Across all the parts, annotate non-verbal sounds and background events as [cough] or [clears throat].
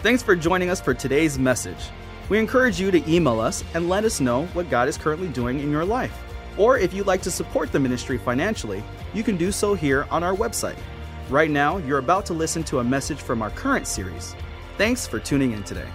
Thanks for joining us for today's message. We encourage you to email us and let us know what God is currently doing in your life. Or if you'd like to support the ministry financially, you can do so here on our website. Right now, you're about to listen to a message from our current series. Thanks for tuning in today.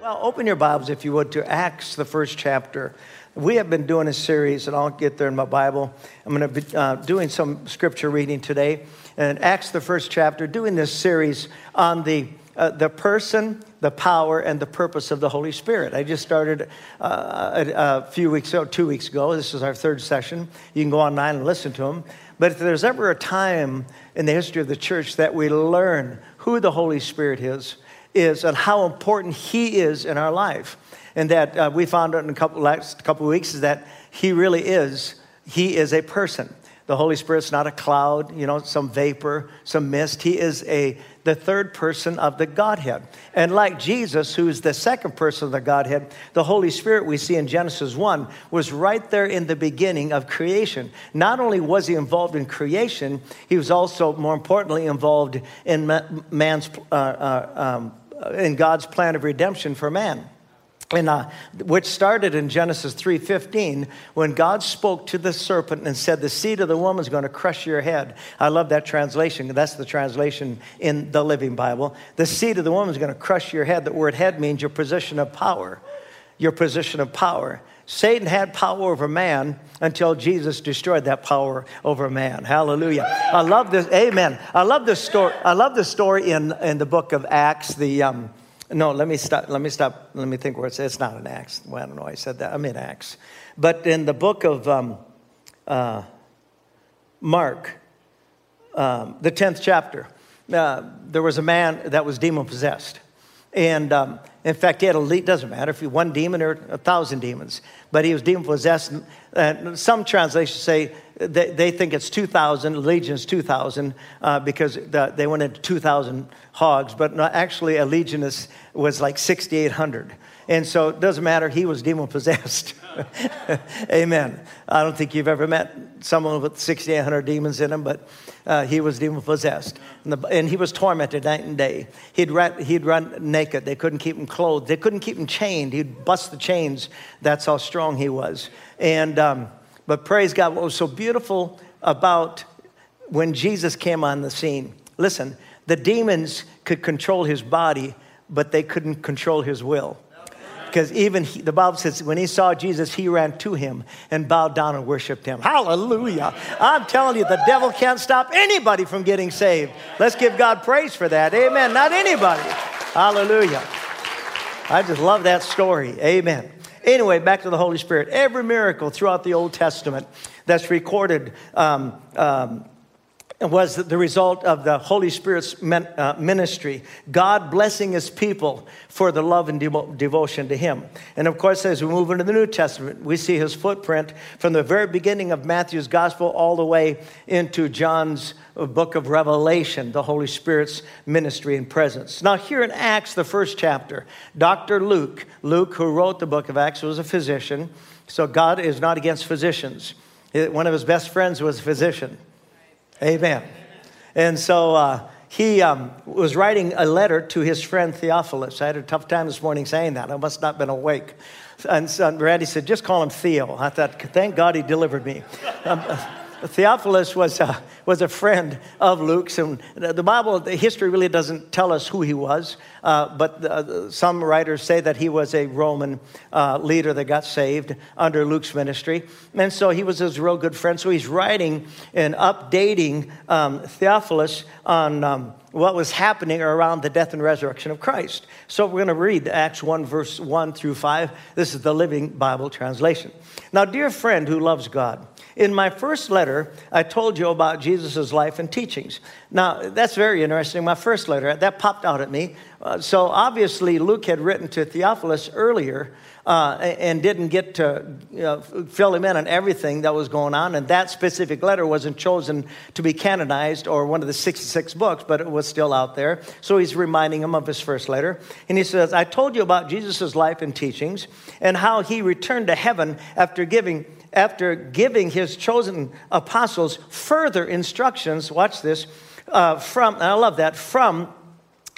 Well, open your Bibles, if you would, to Acts, the first chapter. We have been doing a series, and I'll get there in my Bible. I'm going to be uh, doing some scripture reading today. And Acts, the first chapter, doing this series on the uh, the person, the power, and the purpose of the Holy Spirit. I just started uh, a, a, few weeks ago, two weeks ago. This is our third session. You can go online and listen to them. But if there's ever a time in the history of the church that we learn who the Holy Spirit is, is and how important He is in our life, and that uh, we found out in a couple last couple weeks is that He really is. He is a person. The Holy Spirit's not a cloud, you know, some vapor, some mist. He is a the third person of the Godhead. And like Jesus, who's the second person of the Godhead, the Holy Spirit we see in Genesis 1 was right there in the beginning of creation. Not only was he involved in creation, he was also, more importantly, involved in man's, uh, uh, um, in God's plan of redemption for man and, uh, which started in Genesis 3:15 when God spoke to the serpent and said, "The seed of the woman is going to crush your head." I love that translation. That's the translation in the Living Bible. The seed of the woman is going to crush your head. The word "head" means your position of power. Your position of power. Satan had power over man until Jesus destroyed that power over man. Hallelujah. I love this. Amen. I love this story. I love the story in, in the book of Acts. The um, no, let me stop. Let me stop. Let me think where it says it's not an Acts. Well, I don't know. I said that. I'm in Acts. But in the book of um, uh, Mark, um, the 10th chapter, uh, there was a man that was demon possessed. And um, in fact, he had a lead, doesn't matter if he one demon or a thousand demons, but he was demon possessed. And some translations say they, they think it's 2,000, legion's 2,000, uh, because the, they went into 2,000 hogs, but not, actually a legionist was like 6,800. And so it doesn't matter, he was demon possessed. [laughs] Amen. I don't think you've ever met someone with 6,800 demons in him, but uh, he was demon possessed. And, and, he was tormented night and day. He'd run, he'd run naked. They couldn't keep him clothed. They couldn't keep him chained. He'd bust the chains. That's how strong he was. And, um, but praise God, what was so beautiful about when Jesus came on the scene, listen, the demons could control his body, but they couldn't control his will. Because even he, the Bible says when he saw Jesus, he ran to him and bowed down and worshiped him. Hallelujah. I'm telling you, the devil can't stop anybody from getting saved. Let's give God praise for that. Amen. Not anybody. Hallelujah. I just love that story. Amen. Anyway, back to the Holy Spirit. Every miracle throughout the Old Testament that's recorded um, um, was the result of the Holy Spirit's uh, ministry, God blessing his people for the love and devotion to him. And of course, as we move into the New Testament, we see his footprint from the very beginning of Matthew's gospel all the way into John's book of Revelation, the Holy Spirit's ministry and presence. Now, here in Acts, the first chapter, Dr. Luke, Luke, who wrote the book of Acts, was a physician. So God is not against physicians. One of his best friends was a physician. Amen. And so uh, he um, was writing a letter to his friend Theophilus. I had a tough time this morning saying that. I must not have been awake. And so Randy said, just call him Theo. I thought, thank God he delivered me. [laughs] Theophilus was a, was a friend of Luke's, and the Bible, the history really doesn't tell us who he was, uh, but uh, some writers say that he was a Roman uh, leader that got saved under Luke's ministry. And so he was his real good friend. So he's writing and updating um, Theophilus on um, what was happening around the death and resurrection of Christ. So we're going to read Acts 1, verse 1 through 5. This is the Living Bible translation. Now, dear friend who loves God, in my first letter, I told you about Jesus' life and teachings. Now, that's very interesting. My first letter, that popped out at me. Uh, so obviously, Luke had written to Theophilus earlier uh, and didn't get to you know, fill him in on everything that was going on. And that specific letter wasn't chosen to be canonized or one of the 66 books, but it was still out there. So he's reminding him of his first letter. And he says, I told you about Jesus' life and teachings and how he returned to heaven after giving after giving his chosen apostles further instructions, watch this, uh, from, I love that, from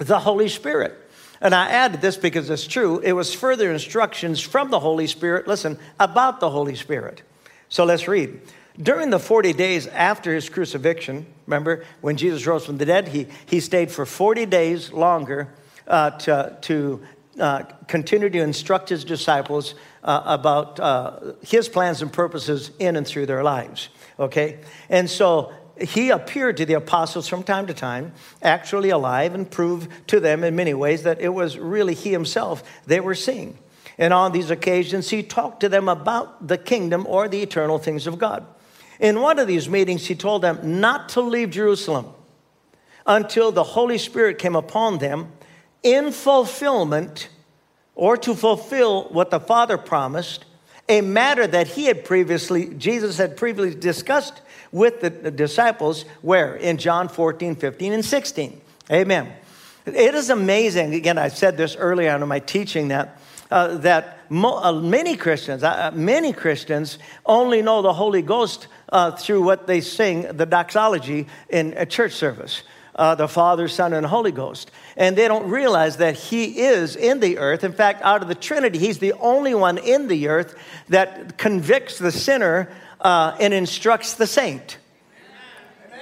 the Holy Spirit. And I added this because it's true. It was further instructions from the Holy Spirit, listen, about the Holy Spirit. So let's read. During the 40 days after his crucifixion, remember when Jesus rose from the dead, he, he stayed for 40 days longer uh, to, to uh, continue to instruct his disciples uh, about uh, his plans and purposes in and through their lives. Okay? And so he appeared to the apostles from time to time, actually alive, and proved to them in many ways that it was really he himself they were seeing. And on these occasions, he talked to them about the kingdom or the eternal things of God. In one of these meetings, he told them not to leave Jerusalem until the Holy Spirit came upon them in fulfillment or to fulfill what the Father promised, a matter that he had previously, Jesus had previously discussed with the, disciples, where? In John 14, 15, and 16. Amen. It is amazing, again, I said this earlier on in my teaching that. Uh, that mo- uh, many Christians, uh, many Christians only know the Holy Ghost uh, through what they sing, the doxology in a church service uh, the Father, Son, and Holy Ghost. And they don't realize that He is in the earth. In fact, out of the Trinity, He's the only one in the earth that convicts the sinner uh, and instructs the saint.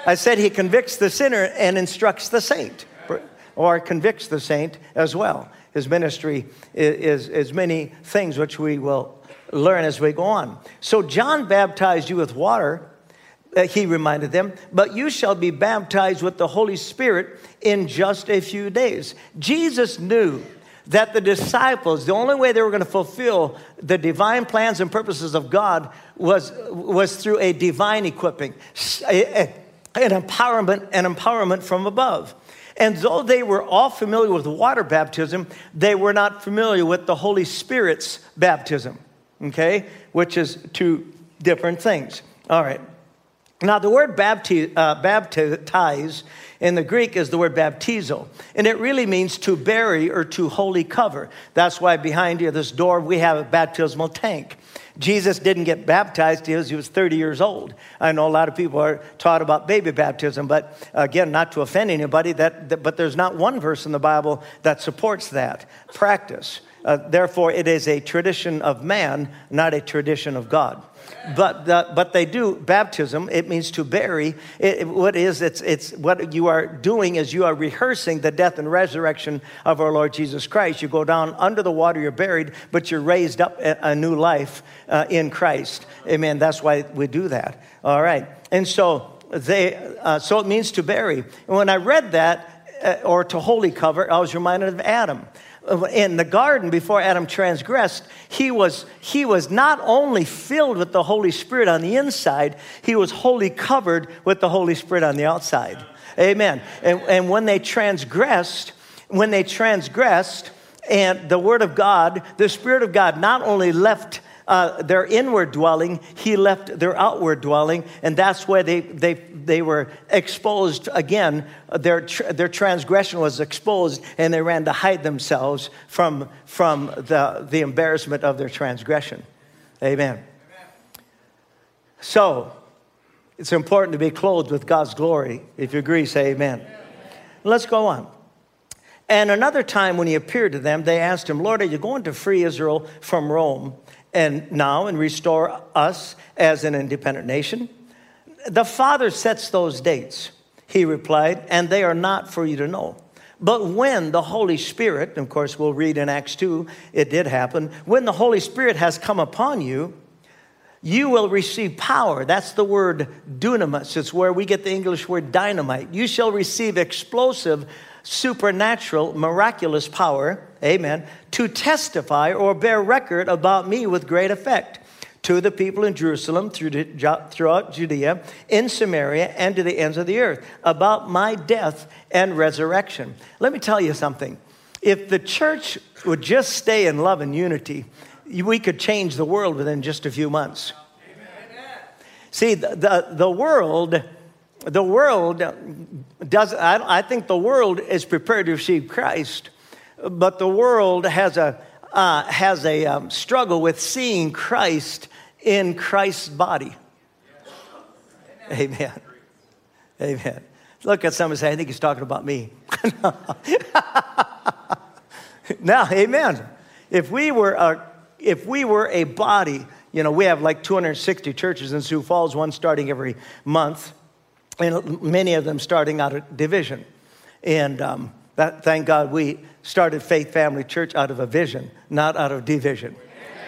I said He convicts the sinner and instructs the saint, or convicts the saint as well. His ministry is, is, is many things which we will learn as we go on. So, John baptized you with water uh, he reminded them, but you shall be baptized with the Holy Spirit in just a few days. Jesus knew that the disciples, the only way they were going to fulfill the divine plans and purposes of God was, was through a divine equipping, an empowerment, an empowerment from above. And though they were all familiar with water baptism, they were not familiar with the Holy Spirit's baptism, okay? Which is two different things. All right. Now, the word baptize, uh, baptize in the Greek is the word baptizo, and it really means to bury or to wholly cover. That's why behind you, this door, we have a baptismal tank. Jesus didn't get baptized till he was 30 years old. I know a lot of people are taught about baby baptism, but again, not to offend anybody, that, that but there's not one verse in the Bible that supports that practice. Uh, therefore, it is a tradition of man, not a tradition of God. But, the, but they do baptism. It means to bury. It, what is it's, it's what you are doing is you are rehearsing the death and resurrection of our Lord Jesus Christ. You go down under the water, you're buried, but you're raised up a, a new life uh, in Christ. Amen. That's why we do that. All right. And so they, uh, so it means to bury. And when I read that, uh, or to wholly cover, I was reminded of Adam in the garden before Adam transgressed, he was, he was not only filled with the Holy Spirit on the inside, he was wholly covered with the Holy Spirit on the outside. Amen. And, and when they transgressed, when they transgressed, and the Word of God, the Spirit of God not only left uh, their inward dwelling, he left their outward dwelling, and that's where they, they, they were exposed again. Their, their transgression was exposed, and they ran to hide themselves from, from the, the embarrassment of their transgression. Amen. Amen. So, it's important to be clothed with God's glory. If you agree, say amen. amen. Let's go on. And another time when he appeared to them, they asked him, Lord, are you going to free Israel from Rome? And now and restore us as an independent nation? The Father sets those dates, he replied, and they are not for you to know. But when the Holy Spirit, of course, we'll read in Acts 2, it did happen, when the Holy Spirit has come upon you, you will receive power. That's the word dunamis. It's where we get the English word dynamite. You shall receive explosive supernatural, miraculous power, amen, to testify or bear record about me with great effect to the people in Jerusalem, throughout Judea, in Samaria, and to the ends of the earth about my death and resurrection. Let me tell you something. If the church would just stay in love and unity, we could change the world within just a few months. Amen. See, the, the, the world the world does, I, I think the world is prepared to receive Christ, but the world has a, uh, has a um, struggle with seeing Christ in Christ's body. Amen. Amen. Look at someone and say, I think he's talking about me. [laughs] Now, amen. If we were a, if we were a body, you know, we have like 260 churches in Sioux Falls, one starting every month, and many of them starting out of division. And um, that, thank God we started Faith Family Church out of a vision, not out of division.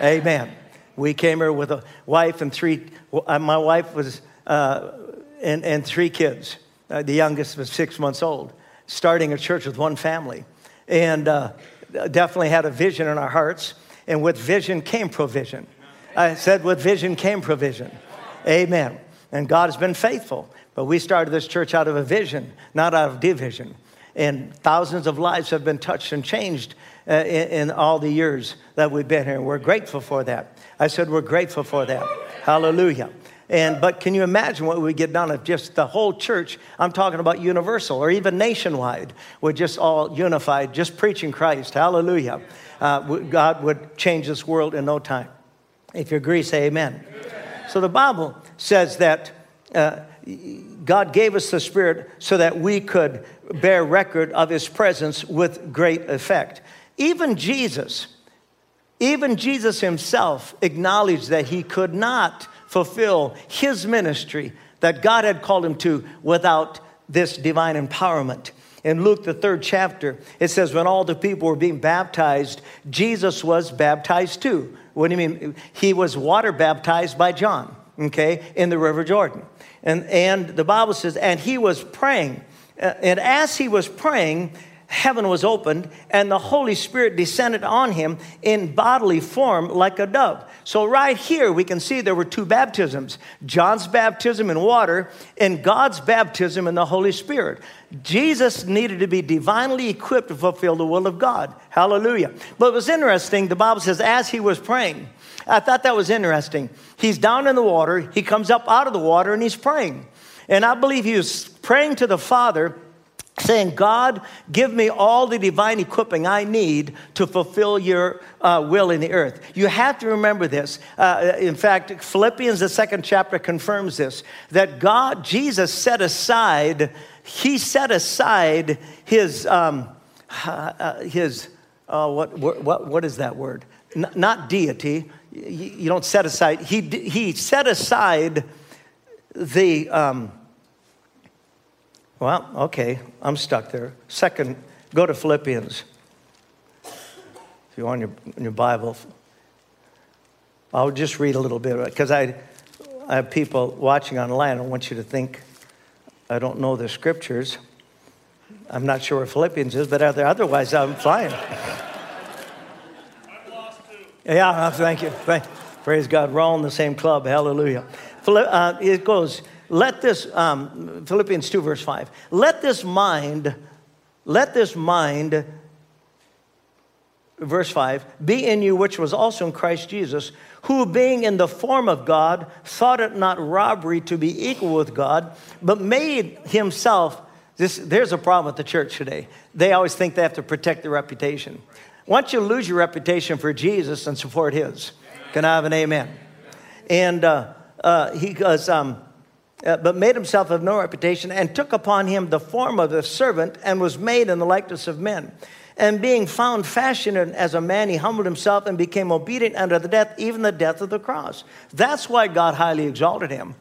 Amen. Amen. We came here with a wife and three, uh, my wife was, uh, and, and three kids. Uh, the youngest was six months old, starting a church with one family. And uh, definitely had a vision in our hearts. And with vision came provision. I said, with vision came provision. Amen. And God has been faithful. But we started this church out of a vision, not out of division. And thousands of lives have been touched and changed uh, in, in, all the years that we've been here. We're grateful for that. I said, we're grateful for that. Hallelujah. And, but can you imagine what we get done if just the whole church, I'm talking about universal or even nationwide, we're just all unified, just preaching Christ. Hallelujah. Uh, God would change this world in no time. If you agree, say amen. amen. So the Bible says that uh, God gave us the Spirit so that we could bear record of His presence with great effect. Even Jesus, even Jesus himself acknowledged that he could not fulfill his ministry that God had called him to without this divine empowerment. In Luke, the third chapter, it says, When all the people were being baptized, Jesus was baptized too. What do you mean? He was water baptized by John, okay, in the River Jordan. And, and the Bible says, And he was praying. Uh, and as he was praying, heaven was opened and the Holy Spirit descended on him in bodily form like a dove. So, right here, we can see there were two baptisms John's baptism in water and God's baptism in the Holy Spirit. Jesus needed to be divinely equipped to fulfill the will of God. Hallelujah. But it was interesting, the Bible says, as he was praying, I thought that was interesting. He's down in the water, he comes up out of the water, and he's praying. And I believe he was praying to the Father saying, God, give me all the divine equipping I need to fulfill your uh, will in the earth. You have to remember this. Uh, in fact, Philippians, the second chapter, confirms this that God, Jesus, set aside, he set aside his, um, uh, his uh, what, what, what is that word? N- not deity. You, don't set aside, he, he set aside the. Um, well, okay, I'm stuck there. Second, go to Philippians. If you're on your, on your Bible, I'll just read a little bit of it, because I, I have people watching online. I want you to think I don't know the scriptures. I'm not sure where Philippians is, but otherwise I'm fine. Yeah, thank you. Thank, praise God. We're all in the same club. Hallelujah. Uh, it goes, let this, um, Philippians 2, verse 5, let this mind, let this mind, verse 5, be in you, which was also in Christ Jesus, who being in the form of God, thought it not robbery to be equal with God, but made himself. This, there's a problem with the church today. They always think they have to protect their reputation. Once you lose your reputation for Jesus and support his, can I have an amen? And uh, uh, he goes, um, uh, but made himself of no reputation, and took upon him the form of a servant, and was made in the likeness of men. And being found fashioned as a man, he humbled himself and became obedient unto the death, even the death of the cross. That's why God highly exalted him.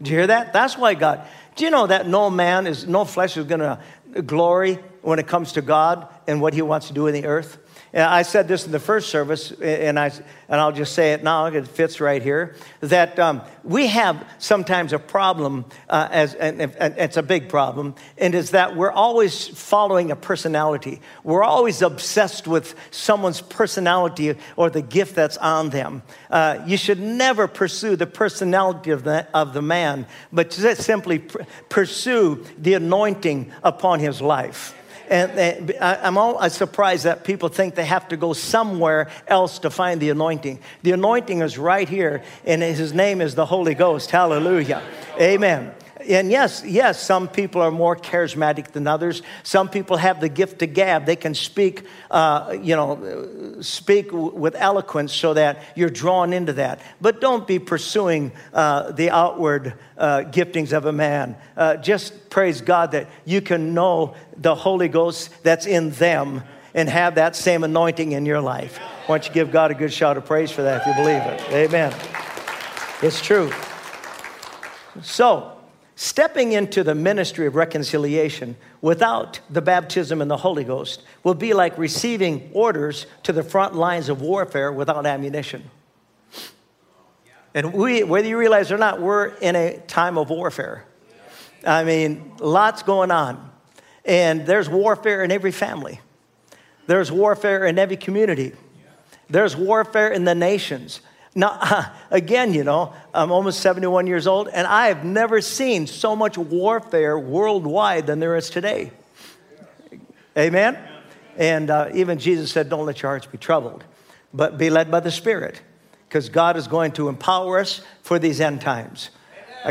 Do you hear that? That's why God. Do you know that no man is, no flesh is going to glory when it comes to God and what he wants to do in the earth? I said this in the first service, and, I, and I'll just say it now, it fits right here, that um, we have sometimes a problem, uh, as, and, and it's a big problem, and is that we're always following a personality. We're always obsessed with someone's personality or the gift that's on them. Uh, you should never pursue the personality of the, of the man, but simply pr- pursue the anointing upon his life. And I'm always surprised that people think they have to go somewhere else to find the anointing. The anointing is right here, and his name is the Holy Ghost. Hallelujah. Amen and yes, yes, some people are more charismatic than others. Some people have the gift to gab. They can speak, uh, you know, speak with eloquence so that you're drawn into that. But don't be pursuing uh, the outward uh, giftings of a man. Uh, just praise God that you can know the Holy Ghost that's in them and have that same anointing in your life. Why don't you give God a good shout of praise for that if you believe it? Amen. It's true. So, stepping into the ministry of reconciliation without the baptism in the Holy Ghost will be like receiving orders to the front lines of warfare without ammunition. And we, whether you realize it or not, we're in a time of warfare. I mean, lots going on. And there's warfare in every family, there's warfare in every community, there's warfare in the nations. Now, [laughs] again, you know, I'm almost 71 years old, and I have never seen so much warfare worldwide than there is today. Amen? And uh, even Jesus said, Don't let your hearts be troubled, but be led by the Spirit, because God is going to empower us for these end times.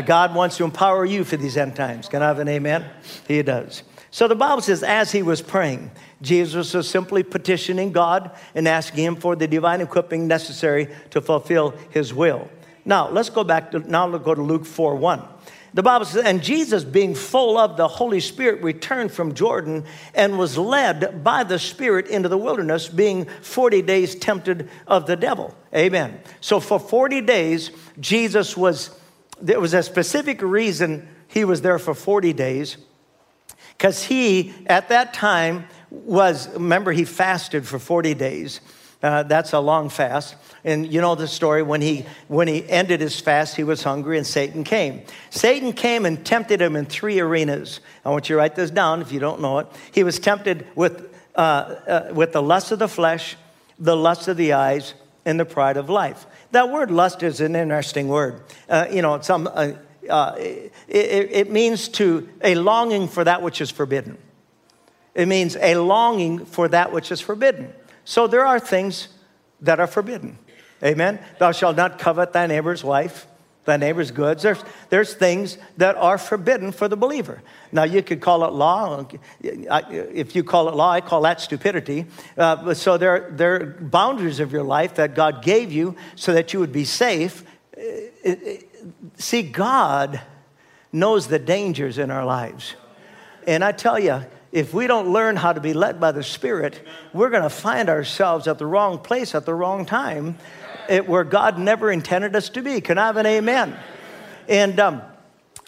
God wants to empower you for these end times. Can I have an amen? He does. So the Bible says, as he was praying, Jesus was simply petitioning God and asking him for the divine equipping necessary to fulfill his will. Now, let's go back to, now let's go to Luke 4 1. The Bible says, and Jesus, being full of the Holy Spirit, returned from Jordan and was led by the Spirit into the wilderness, being 40 days tempted of the devil. Amen. So for 40 days, Jesus was, there was a specific reason he was there for 40 days, because he, at that time, was, remember, he fasted for 40 days. Uh, that's a long fast. And you know the story when he when he ended his fast, he was hungry and Satan came. Satan came and tempted him in three arenas. I want you to write this down if you don't know it. He was tempted with uh, uh, with the lust of the flesh, the lust of the eyes, and the pride of life. That word lust is an interesting word. Uh, you know, some uh, uh, it, it means to a longing for that which is forbidden. It means a longing for that which is forbidden. So there are things that are forbidden. Amen. Thou shalt not covet thy neighbor's wife, thy neighbor's goods. There's, there's things that are forbidden for the believer. Now, you could call it law. If you call it law, I call that stupidity. Uh, so there, there are boundaries of your life that God gave you so that you would be safe. See, God knows the dangers in our lives. And I tell you, if we don't learn how to be led by the Spirit, we're going to find ourselves at the wrong place at the wrong time it, where God never intended us to be. Can I have an amen? And um,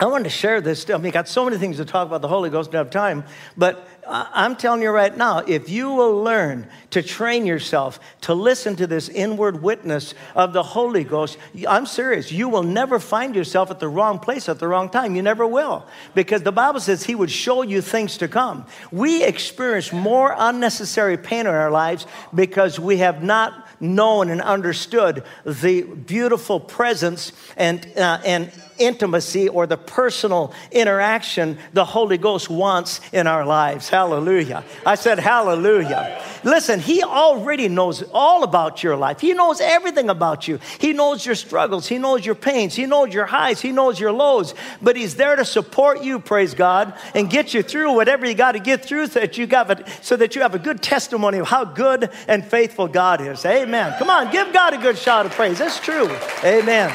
I wanted to share this. I mean, got so many things to talk about the Holy Ghost, don't have time. But I'm telling you right now, if you will learn to train yourself to listen to this inward witness of the Holy Ghost, I'm serious, you will never find yourself at the wrong place at the wrong time. You never will. Because the Bible says He would show you things to come. We experience more unnecessary pain in our lives because we have not known and understood the beautiful presence and, uh, and intimacy or the personal interaction the Holy Ghost wants in our lives. Hallelujah. I said, Hallelujah. Listen, He already knows all about your life. He knows everything about you. He knows your struggles. He knows your pains. He knows your highs. He knows your lows. But He's there to support you, praise God, and get you through whatever you got to get through so that you, got so that you have a good testimony of how good and faithful God is. Amen. Come on, give God a good shout of praise. That's true. Amen.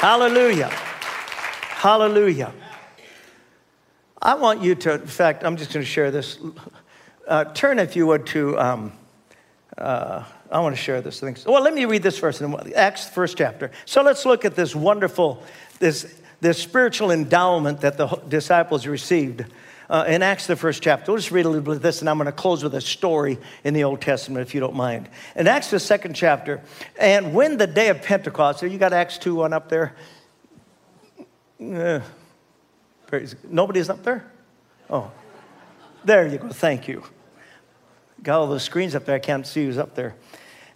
Hallelujah. Hallelujah. I want you to, in fact, I'm just going to share this. Uh, turn, if you would, to, um, uh, I want to share this thing. Well, let me read this first in Acts, first chapter. So let's look at this wonderful, this, this spiritual endowment that the disciples received uh, in Acts, the first chapter. We'll just read a little bit of this, and I'm going to close with a story in the Old Testament, if you don't mind. In Acts, the second chapter, and when the day of Pentecost, so you got Acts 2 on up there? Uh, nobody's up there? Oh, there you go. Thank you. Got all those screens up there. I can't see who's up there.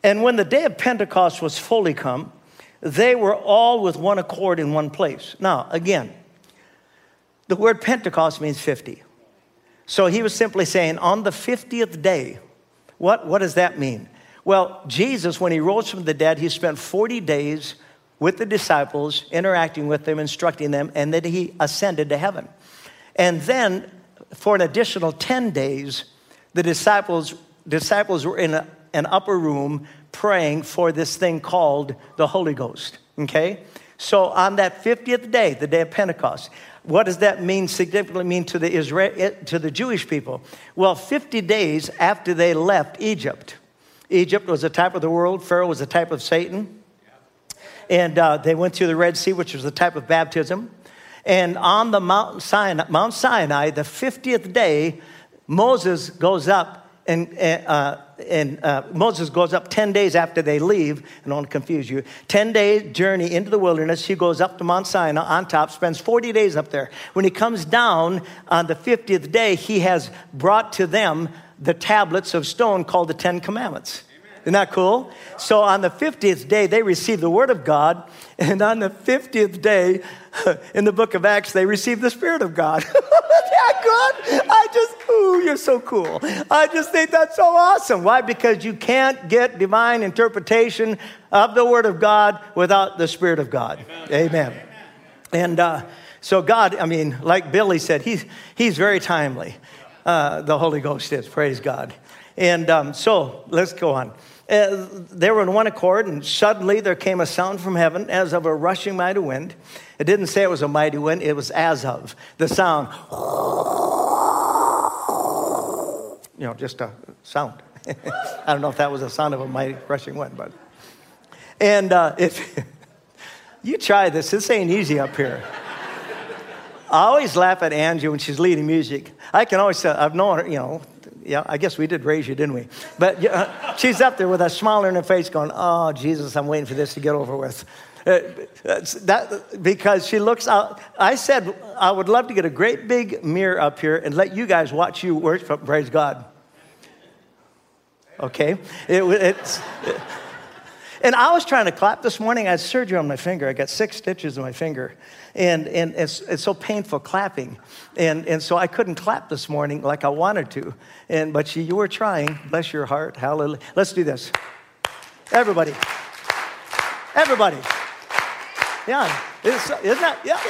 And when the day of Pentecost was fully come, they were all with one accord in one place. Now, again, the word Pentecost means 50. So he was simply saying, on the 50th day, what, what does that mean? Well, Jesus, when he rose from the dead, he spent 40 days with the disciples, interacting with them, instructing them, and then he ascended to heaven. And then, for an additional 10 days, the disciples, disciples were in a, an upper room praying for this thing called the Holy Ghost. Okay? So, on that 50th day, the day of Pentecost, What does that mean significantly mean to the, Israel, eh, to the Jewish people? Well, 50 days after they left Egypt, Egypt was a type of the world, Pharaoh was a type of Satan. And uh, they went through the Red Sea, which was a type of baptism. And on the Mount Sinai, Mount Sinai the 50th day, Moses goes up and, uh, and uh, Moses goes up 10 days after they leave. I don't want to confuse you. 10 day journey into the wilderness. He goes up to Mount Sinai on top, spends 40 days up there. When he comes down on the 50th day, he has brought to them the tablets of stone called the Ten Commandments. Isn't that cool? So on the 50th day, they receive the Word of God. And on the 50th day, [laughs] in the book of Acts, they receive the Spirit of God. [laughs] Isn't that good? I just, ooh, you're so cool. I just think that's so awesome. Why? Because you can't get divine interpretation of the Word of God without the Spirit of God. Amen. Amen. And uh, so, God, I mean, like Billy said, he's, he's very timely. Uh, the Holy Ghost is. Praise God. And um, so, let's go on. Uh, they were in one accord, and suddenly there came a sound from heaven as of a rushing mighty wind. It didn't say it was a mighty wind, it was as of the sound. You know, just a sound. [laughs] I don't know if that was a sound of a mighty rushing wind, but. And uh, if [laughs] you try this, this ain't easy up here. I always laugh at Angie when she's leading music. I can always, uh, I've known her, you know, yeah, I guess we did raise you, didn't we? But uh, she's up there with a smile on her face going, Oh, Jesus, I'm waiting for this to get over with. Uh, that, because she looks out. I said, I would love to get a great big mirror up here and let you guys watch you worship, praise God. Okay? It, it's. And I was trying to clap this morning. I had surgery on my finger. I got six stitches in my finger. And, and it's, it's so painful clapping. And, and so I couldn't clap this morning like I wanted to. And, but you, you were trying. Bless your heart. Hallelujah. Let's do this. Everybody. Everybody. Yeah. It's, isn't that? Yeah.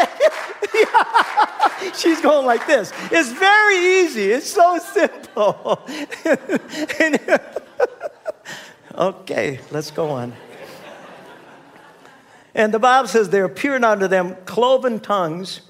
[laughs] yeah. She's going like this. It's very easy. It's so simple. [laughs] okay, let's go on. And the Bible says there appeared unto them cloven tongues,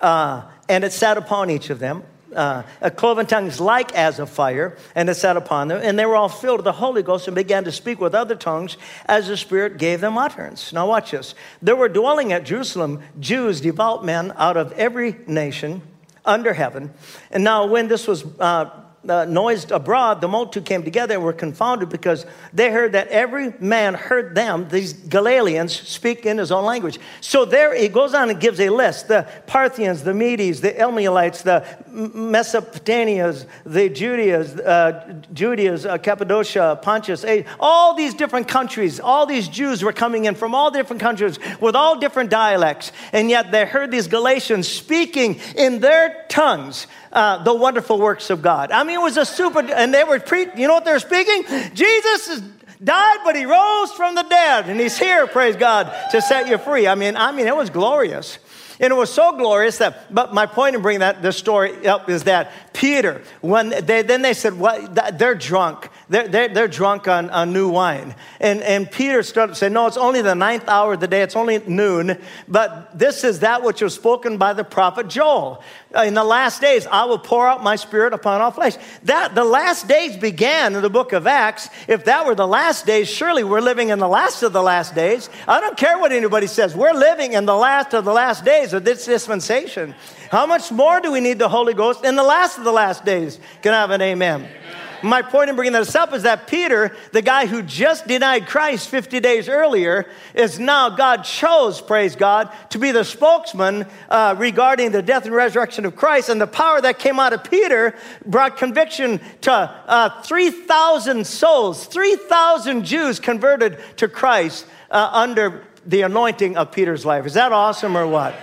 uh, and it sat upon each of them. Uh, a cloven tongues like as of fire, and it sat upon them, and they were all filled with the Holy Ghost and began to speak with other tongues as the Spirit gave them utterance. Now, watch this. There were dwelling at Jerusalem Jews, devout men out of every nation under heaven. And now, when this was uh, uh, noised abroad, the multitude came together and were confounded because they heard that every man heard them, these Galileans, speak in his own language. So there he goes on and gives a list the Parthians, the Medes, the Elamites, the Mesopotamians, the Judeas, uh, Judeas, uh, Cappadocia, Pontus, all these different countries, all these Jews were coming in from all different countries with all different dialects. And yet they heard these Galatians speaking in their tongues uh, the wonderful works of God. I mean, it was a super, and they were pre, you know what they're speaking? Jesus is, died, but he rose from the dead, and he's here, praise God, to set you free. I mean, I mean, it was glorious. And it was so glorious that, but my point in bringing that this story up is that Peter, when they, then they said, well, they're drunk. They're, they're, they're drunk on, on new wine. And, and Peter started to say, no, it's only the ninth hour of the day. It's only noon. But this is that which was spoken by the prophet Joel. Uh, in the last days, I will pour out my spirit upon all flesh. That the last days began in the book of Acts. If that were the last days, surely we're living in the last of the last days. I don't care what anybody says. We're living in the last of the last days of this dispensation. How much more do we need the Holy Ghost in the last of the last days? Can I have an amen? amen. My point in bringing this up is that Peter, the guy who just denied Christ 50 days earlier, is now God chose, praise God, to be the spokesman uh, regarding the death and resurrection of Christ. And the power that came out of Peter brought conviction to uh, 3,000 souls, 3,000 Jews converted to Christ uh, under the anointing of Peter's life. Is that awesome or what?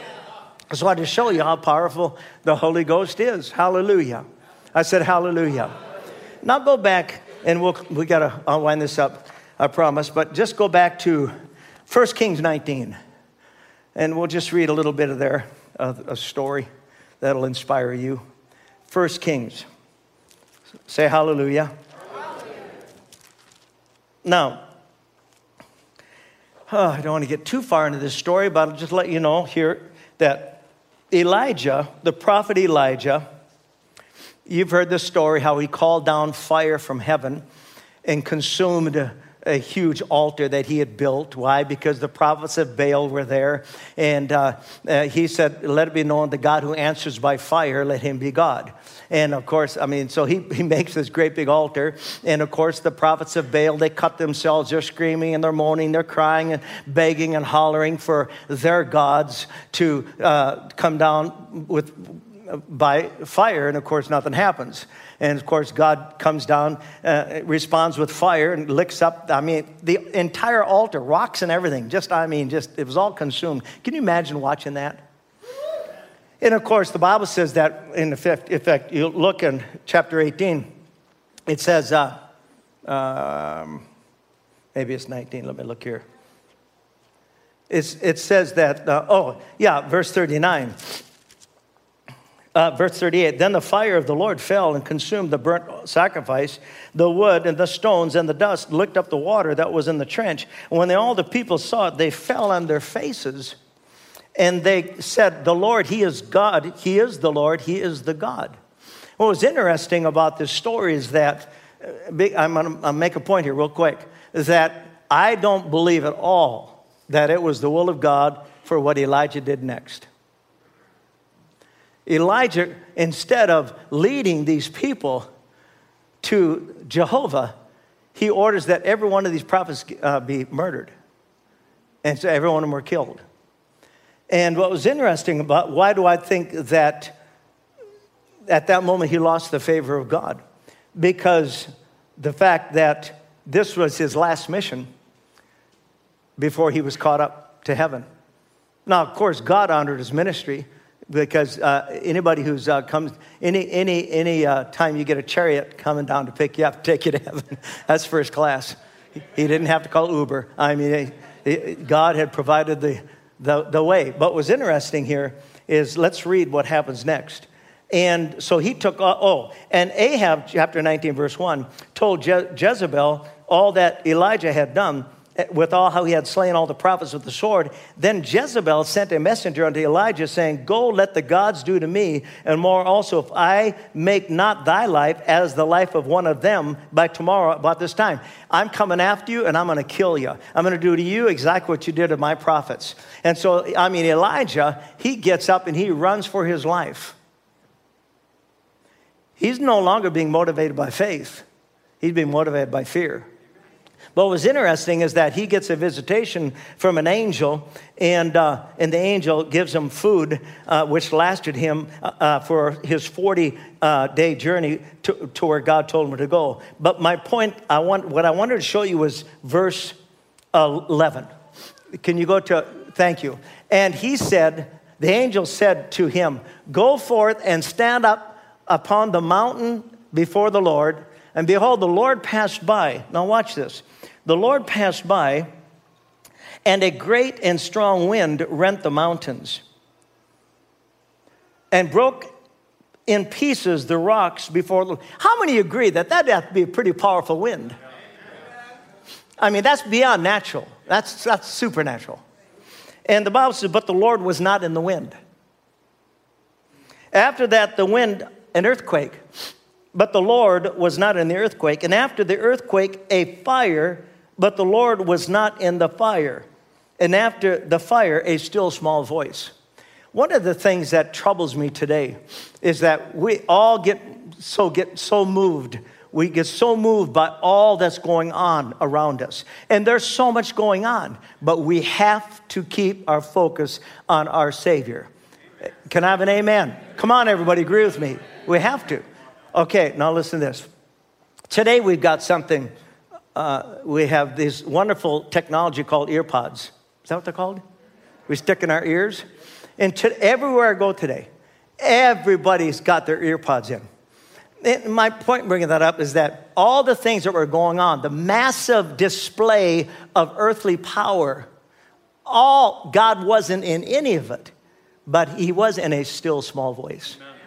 So I just show you how powerful the Holy Ghost is. Hallelujah. I said, Hallelujah. Now go back, and we'll, we got to, I'll wind this up, I promise, but just go back to 1 Kings 19. And we'll just read a little bit of there, a story that'll inspire you. 1 Kings. Say hallelujah. hallelujah. Now, oh, I don't want to get too far into this story, but I'll just let you know here that Elijah, the prophet Elijah, you've heard the story how he called down fire from heaven and consumed a, a huge altar that he had built. Why? Because the prophets of Baal were there. And uh, uh, he said, Let it be known the God who answers by fire, let him be God. And of course, I mean, so he, he makes this great big altar. And of course, the prophets of Baal, they cut themselves. They're screaming and they're moaning. They're crying and begging and hollering for their gods to uh, come down with, by fire. And of course, nothing happens. And of course, God comes down, uh, responds with fire, and licks up. I mean, the entire altar, rocks and everything. Just, I mean, just, it was all consumed. Can you imagine watching that? And of course, the Bible says that in effect, effect you look in chapter 18, it says, uh, um, maybe it's 19, let me look here. It's, it says that, uh, oh, yeah, verse 39. Uh, verse 38 Then the fire of the Lord fell and consumed the burnt sacrifice, the wood, and the stones, and the dust, licked up the water that was in the trench. And when they, all the people saw it, they fell on their faces and they said, The Lord, He is God. He is the Lord. He is the God. What was interesting about this story is that, uh, I'm going to make a point here real quick, is that I don't believe at all that it was the will of God for what Elijah did next. Elijah, instead of leading these people to Jehovah, he orders that every one of these prophets uh, be murdered. And so every one of them were killed. And what was interesting about why do I think that at that moment he lost the favor of God? Because the fact that this was his last mission before he was caught up to heaven. Now, of course, God honored his ministry because uh, anybody who's uh, comes any any any uh, time you get a chariot coming down to pick you up, [laughs] take you to heaven, that's first class. He didn't have to call Uber. I mean, God had provided the the, the way. But what's interesting here is let's read what happens next. And so he took, uh, oh, and Ahab, chapter 19, verse 1, told Je- Jezebel all that Elijah had done with all how he had slain all the prophets with the sword. Then Jezebel sent a messenger unto Elijah, saying, Go, let the gods do to me, and more also, if I make not thy life as the life of one of them by tomorrow about this time. I'm coming after you, and I'm going to kill you. I'm going to do to you exactly what you did to my prophets. And so, I mean, Elijah, he gets up and he runs for his life. He's no longer being motivated by faith, he's being motivated by fear. What was interesting is that he gets a visitation from an angel, and, uh, and the angel gives him food, uh, which lasted him uh, uh for his 40 uh, day journey to, to where God told him to go. But my point, I want, what I wanted to show you was verse 11. Can you go to, thank you. And he said, the angel said to him, Go forth and stand up upon the mountain before the Lord. And behold, the Lord passed by. Now, watch this the Lord passed by, and a great and strong wind rent the mountains and broke in pieces the rocks before the Lord. How many agree that that'd have to be a pretty powerful wind? I mean, that's beyond natural. That's, that's supernatural. And the Bible says, but the Lord was not in the wind. After that, the wind, an earthquake. But the Lord was not in the earthquake. And after the earthquake, a fire but the Lord was not in the fire. And after the fire, a still small voice. One of the things that troubles me today is that we all get so get so moved. We get so moved by all that's going on around us. And there's so much going on, but we have to keep our focus on our Savior. Can I have an amen? Come on, everybody, agree with me. We have to. Okay, now listen to this. Today we've got something uh, we have this wonderful technology called earpods. Is that what they're called? We stick in our ears. And to, everywhere I go today, everybody's got their earpods in. And my point in bringing that up is that all the things that were going on, the massive display of earthly power, all God wasn't in any of it, but He was in a still small voice. Amen.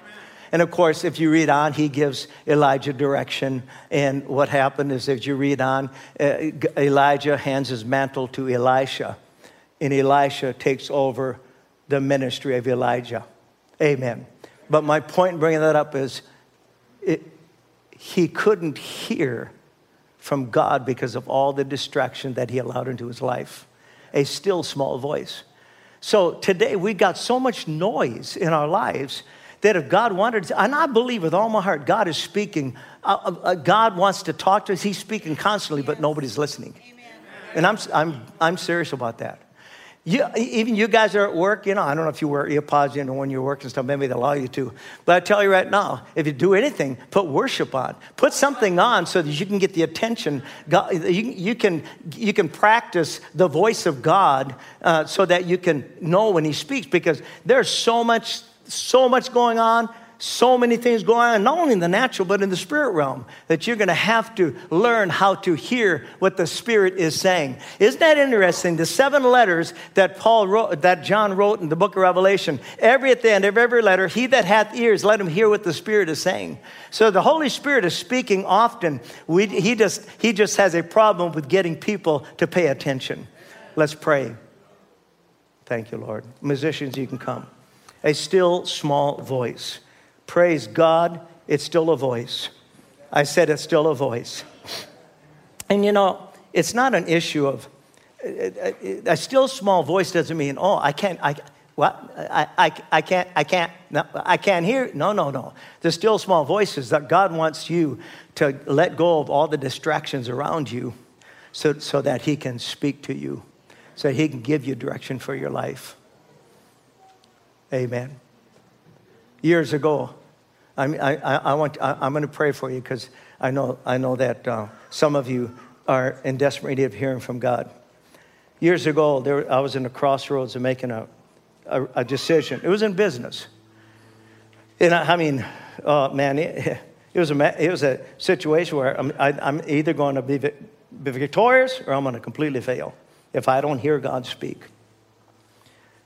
And of course, if you read on, he gives Elijah direction. And what happened is, if you read on, uh, Elijah hands his mantle to Elisha, and Elisha takes over the ministry of Elijah. Amen. But my point in bringing that up is it, he couldn't hear from God because of all the distraction that he allowed into his life. A still small voice. So today we got so much noise in our lives that if God wanted to, and I believe with all my heart, God is speaking. Uh, uh, uh God wants to talk to us. He's speaking constantly, but nobody's listening. Amen. And I'm, I'm, I'm serious about that. You, even you guys are at work, you know, I don't know if you wear earpods, know, when you're working stuff, maybe they allow you to. But I tell you right now, if you do anything, put worship on. Put something on so that you can get the attention. God, you, you, can, you can practice the voice of God uh, so that you can know when He speaks because there's so much, so much going on so many things going on, not only in the natural, but in the spirit realm, that you're going to have to learn how to hear what the Spirit is saying. Isn't that interesting? The seven letters that Paul wrote, that John wrote in the book of Revelation, every at the end of every letter, he that hath ears, let him hear what the Spirit is saying. So the Holy Spirit is speaking often. We, he, just, he just has a problem with getting people to pay attention. Let's pray. Thank you, Lord. Musicians, you can come. A still small voice. Praise God, it's still a voice. I said it's still a voice. And you know, it's not an issue of a still small voice doesn't mean, oh, I can't, I, what? I, I, I can't, I can't, no, I can't hear. No, no, no. The still small voice is that God wants you to let go of all the distractions around you so, so that He can speak to you, so He can give you direction for your life. Amen. Years ago, I, I, I want, I, am going to pray for you because I know, I know that uh, some of you are in desperate need of hearing from God. Years ago, there, I was in the crossroads of making a, a, a decision. It was in business. And I, I mean, uh, man, it, it, was a, it was a situation where I'm, I, am either going to be, be victorious or I'm going to completely fail if I don't hear God speak.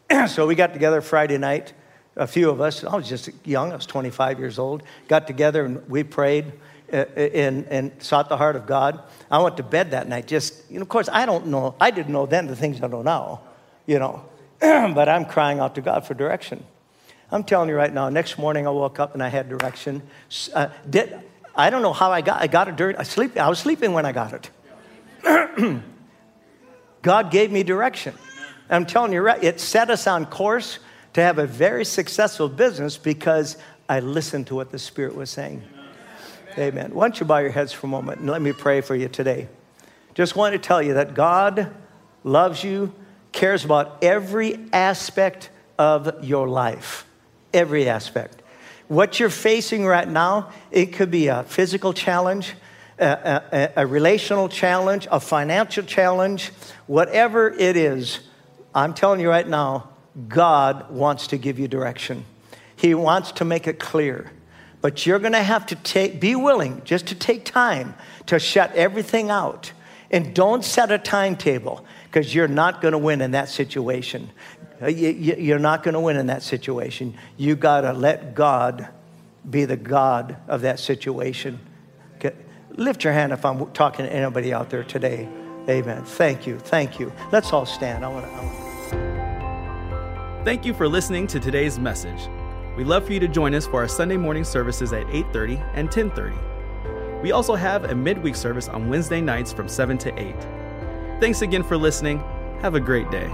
[clears throat] so we got together Friday night a few of us, I was just young, I was 25 years old, got together and we prayed uh, uh, and, and sought the heart of God. I went to bed that night just, you know, of course, I don't know, I didn't know then the things I know now, you know, [clears throat] but I'm crying out to God for direction. I'm telling you right now, next morning I woke up and I had direction. Uh, did, I don't know how I got, I got it during, I, sleep, I was sleeping when I got it. [clears throat] God gave me direction. I'm telling you, right, it set us on course to have a very successful business because I listened to what the Spirit was saying. Amen. Amen. Why don't you bow your heads for a moment and let me pray for you today? Just want to tell you that God loves you, cares about every aspect of your life. Every aspect. What you're facing right now, it could be a physical challenge, a, a, a relational challenge, a financial challenge, whatever it is. I'm telling you right now, God wants to give you direction. He wants to make it clear. But you're going to have to take, be willing just to take time to shut everything out. And don't set a timetable because you're not going to win in that situation. Uh, you're not going to win in that situation. You got to let God be the God of that situation. Lift your hand if I'm talking to anybody out there today. Amen. Thank you. Thank you. Let's all stand. I want to. Thank you for listening to today's message. We'd love for you to join us for our Sunday morning services at 8:30 and 10:30. We also have a midweek service on Wednesday nights from 7 to 8. Thanks again for listening. Have a great day.